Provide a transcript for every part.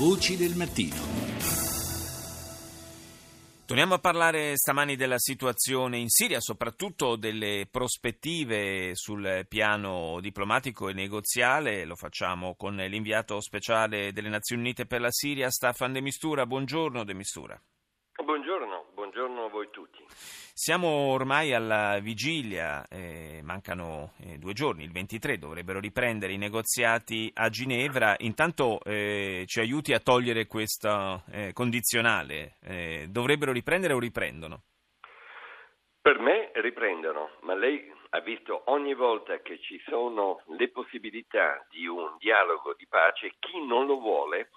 Voci del mattino. Torniamo a parlare stamani della situazione in Siria, soprattutto delle prospettive sul piano diplomatico e negoziale. Lo facciamo con l'inviato speciale delle Nazioni Unite per la Siria, Staffan De Mistura. Buongiorno De Mistura. Buongiorno, buongiorno a voi tutti. Siamo ormai alla vigilia, eh, mancano eh, due giorni, il 23 dovrebbero riprendere i negoziati a Ginevra. Intanto eh, ci aiuti a togliere questo eh, condizionale. Eh, dovrebbero riprendere o riprendono? Per me riprendono, ma lei ha visto ogni volta che ci sono le possibilità di un dialogo di pace, chi non lo vuole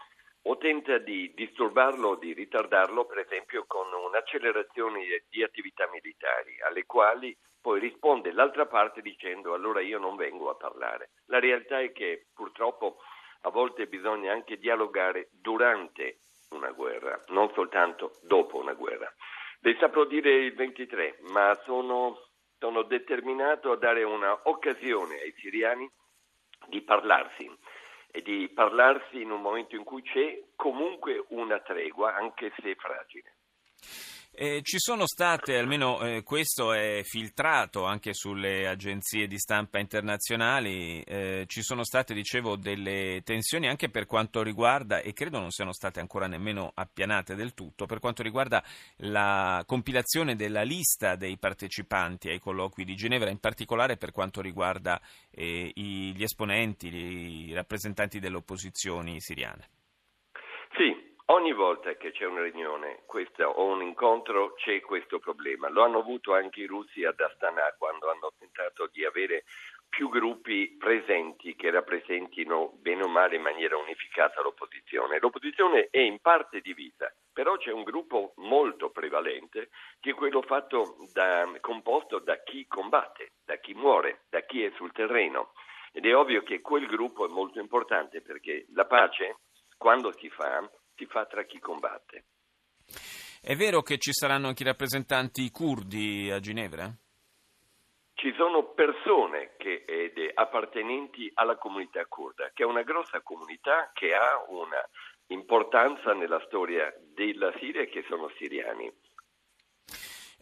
o tenta di disturbarlo di ritardarlo, per esempio con un'accelerazione di attività militari, alle quali poi risponde l'altra parte dicendo allora io non vengo a parlare. La realtà è che purtroppo a volte bisogna anche dialogare durante una guerra, non soltanto dopo una guerra. Le saprò dire il 23, ma sono, sono determinato a dare un'occasione ai siriani di parlarsi e di parlarsi in un momento in cui c'è comunque una tregua, anche se fragile. Eh, ci sono state, almeno eh, questo è filtrato anche sulle agenzie di stampa internazionali, eh, ci sono state, dicevo, delle tensioni anche per quanto riguarda, e credo non siano state ancora nemmeno appianate del tutto, per quanto riguarda la compilazione della lista dei partecipanti ai colloqui di Ginevra, in particolare per quanto riguarda eh, gli esponenti, i rappresentanti delle opposizioni siriane. Sì, Ogni volta che c'è una riunione questa, o un incontro c'è questo problema. Lo hanno avuto anche i russi ad Astana quando hanno tentato di avere più gruppi presenti che rappresentino bene o male in maniera unificata l'opposizione. L'opposizione è in parte divisa, però c'è un gruppo molto prevalente che è quello da, composto da chi combatte, da chi muore, da chi è sul terreno. Ed è ovvio che quel gruppo è molto importante perché la pace, quando si fa, si fa tra chi combatte. È vero che ci saranno anche i rappresentanti curdi a Ginevra? Ci sono persone che, ed, appartenenti alla comunità kurda, che è una grossa comunità che ha una importanza nella storia della Siria e che sono siriani.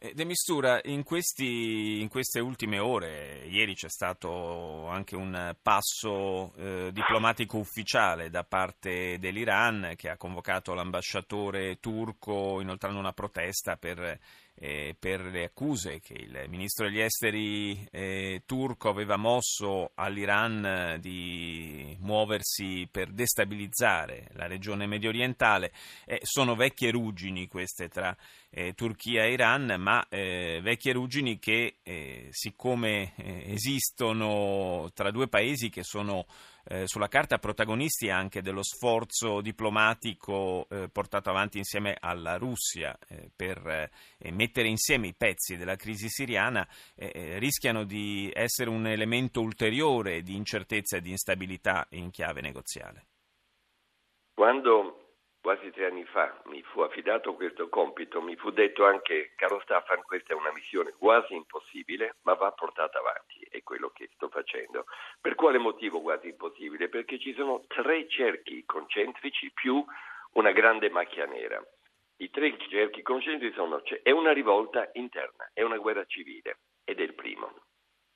Eh, De Mistura, in, questi, in, queste ultime ore, ieri c'è stato anche un passo eh, diplomatico ufficiale da parte dell'Iran che ha convocato l'ambasciatore turco inoltrando una protesta per eh, per le accuse che il ministro degli esteri eh, turco aveva mosso all'Iran di muoversi per destabilizzare la regione medio orientale. Eh, sono vecchie ruggini queste tra eh, Turchia e Iran, ma eh, vecchie ruggini che siccome esistono tra due paesi che sono eh, sulla carta protagonisti anche dello sforzo diplomatico eh, portato avanti insieme alla Russia eh, per eh, mettere insieme i pezzi della crisi siriana, eh, eh, rischiano di essere un elemento ulteriore di incertezza e di instabilità in chiave negoziale. Quando quasi tre anni fa mi fu affidato questo compito, mi fu detto anche, caro Staffan, questa è una missione quasi impossibile, ma va portata avanti, è quello che sto facendo. Per quale motivo quasi impossibile? Perché ci sono tre cerchi concentrici più una grande macchia nera. I tre cerchi concentrici sono, cioè, è una rivolta interna, è una guerra civile, ed è il primo.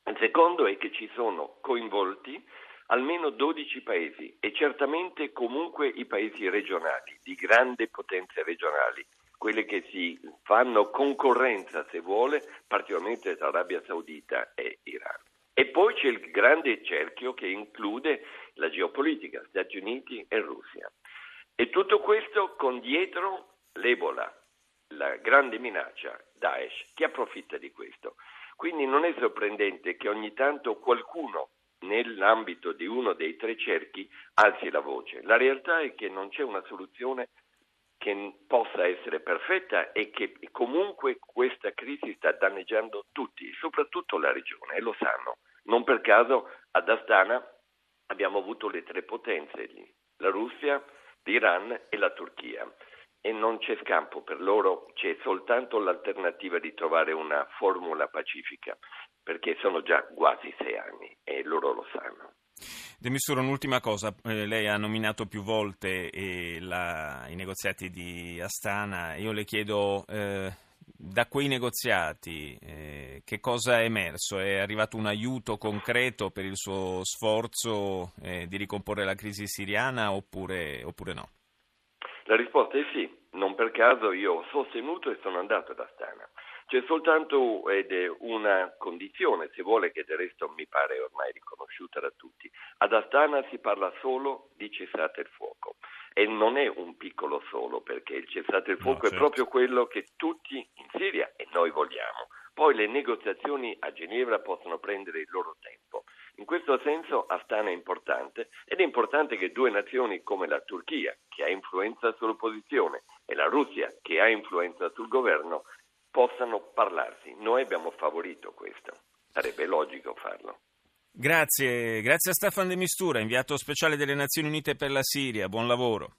Il secondo è che ci sono coinvolti almeno 12 paesi e certamente comunque i paesi regionali, di grandi potenze regionali, quelle che si fanno concorrenza, se vuole, particolarmente tra Arabia Saudita e Iran. E poi c'è il grande cerchio che include la geopolitica, Stati Uniti e Russia. E tutto questo con dietro l'Ebola, la grande minaccia Daesh, che approfitta di questo. Quindi non è sorprendente che ogni tanto qualcuno nell'ambito di uno dei tre cerchi alzi la voce. La realtà è che non c'è una soluzione che possa essere perfetta e che comunque questa crisi sta danneggiando tutti, soprattutto la regione, e lo sanno. Non per caso ad Astana abbiamo avuto le tre potenze lì, la Russia, l'Iran e la Turchia. E non c'è scampo per loro, c'è soltanto l'alternativa di trovare una formula pacifica perché sono già quasi sei anni e loro lo sanno. De Mistura, un'ultima cosa, eh, lei ha nominato più volte eh, la, i negoziati di Astana, io le chiedo eh, da quei negoziati eh, che cosa è emerso? È arrivato un aiuto concreto per il suo sforzo eh, di ricomporre la crisi siriana oppure, oppure no? La risposta è sì, non per caso io ho sostenuto e sono andato ad Astana. C'è soltanto ed è una condizione, se vuole, che del resto mi pare ormai riconosciuta da tutti. Ad Astana si parla solo di cessate il fuoco e non è un piccolo solo perché il cessate il fuoco no, certo. è proprio quello che tutti in Siria e noi vogliamo. Poi le negoziazioni a Ginevra possono prendere il loro tempo. In questo senso Astana è importante ed è importante che due nazioni come la Turchia, che ha influenza sull'opposizione, e la Russia, che ha influenza sul governo, possano parlarsi. Noi abbiamo favorito questo, sarebbe logico farlo. Grazie, grazie a Stefan De Mistura, inviato speciale delle Nazioni Unite per la Siria. Buon lavoro.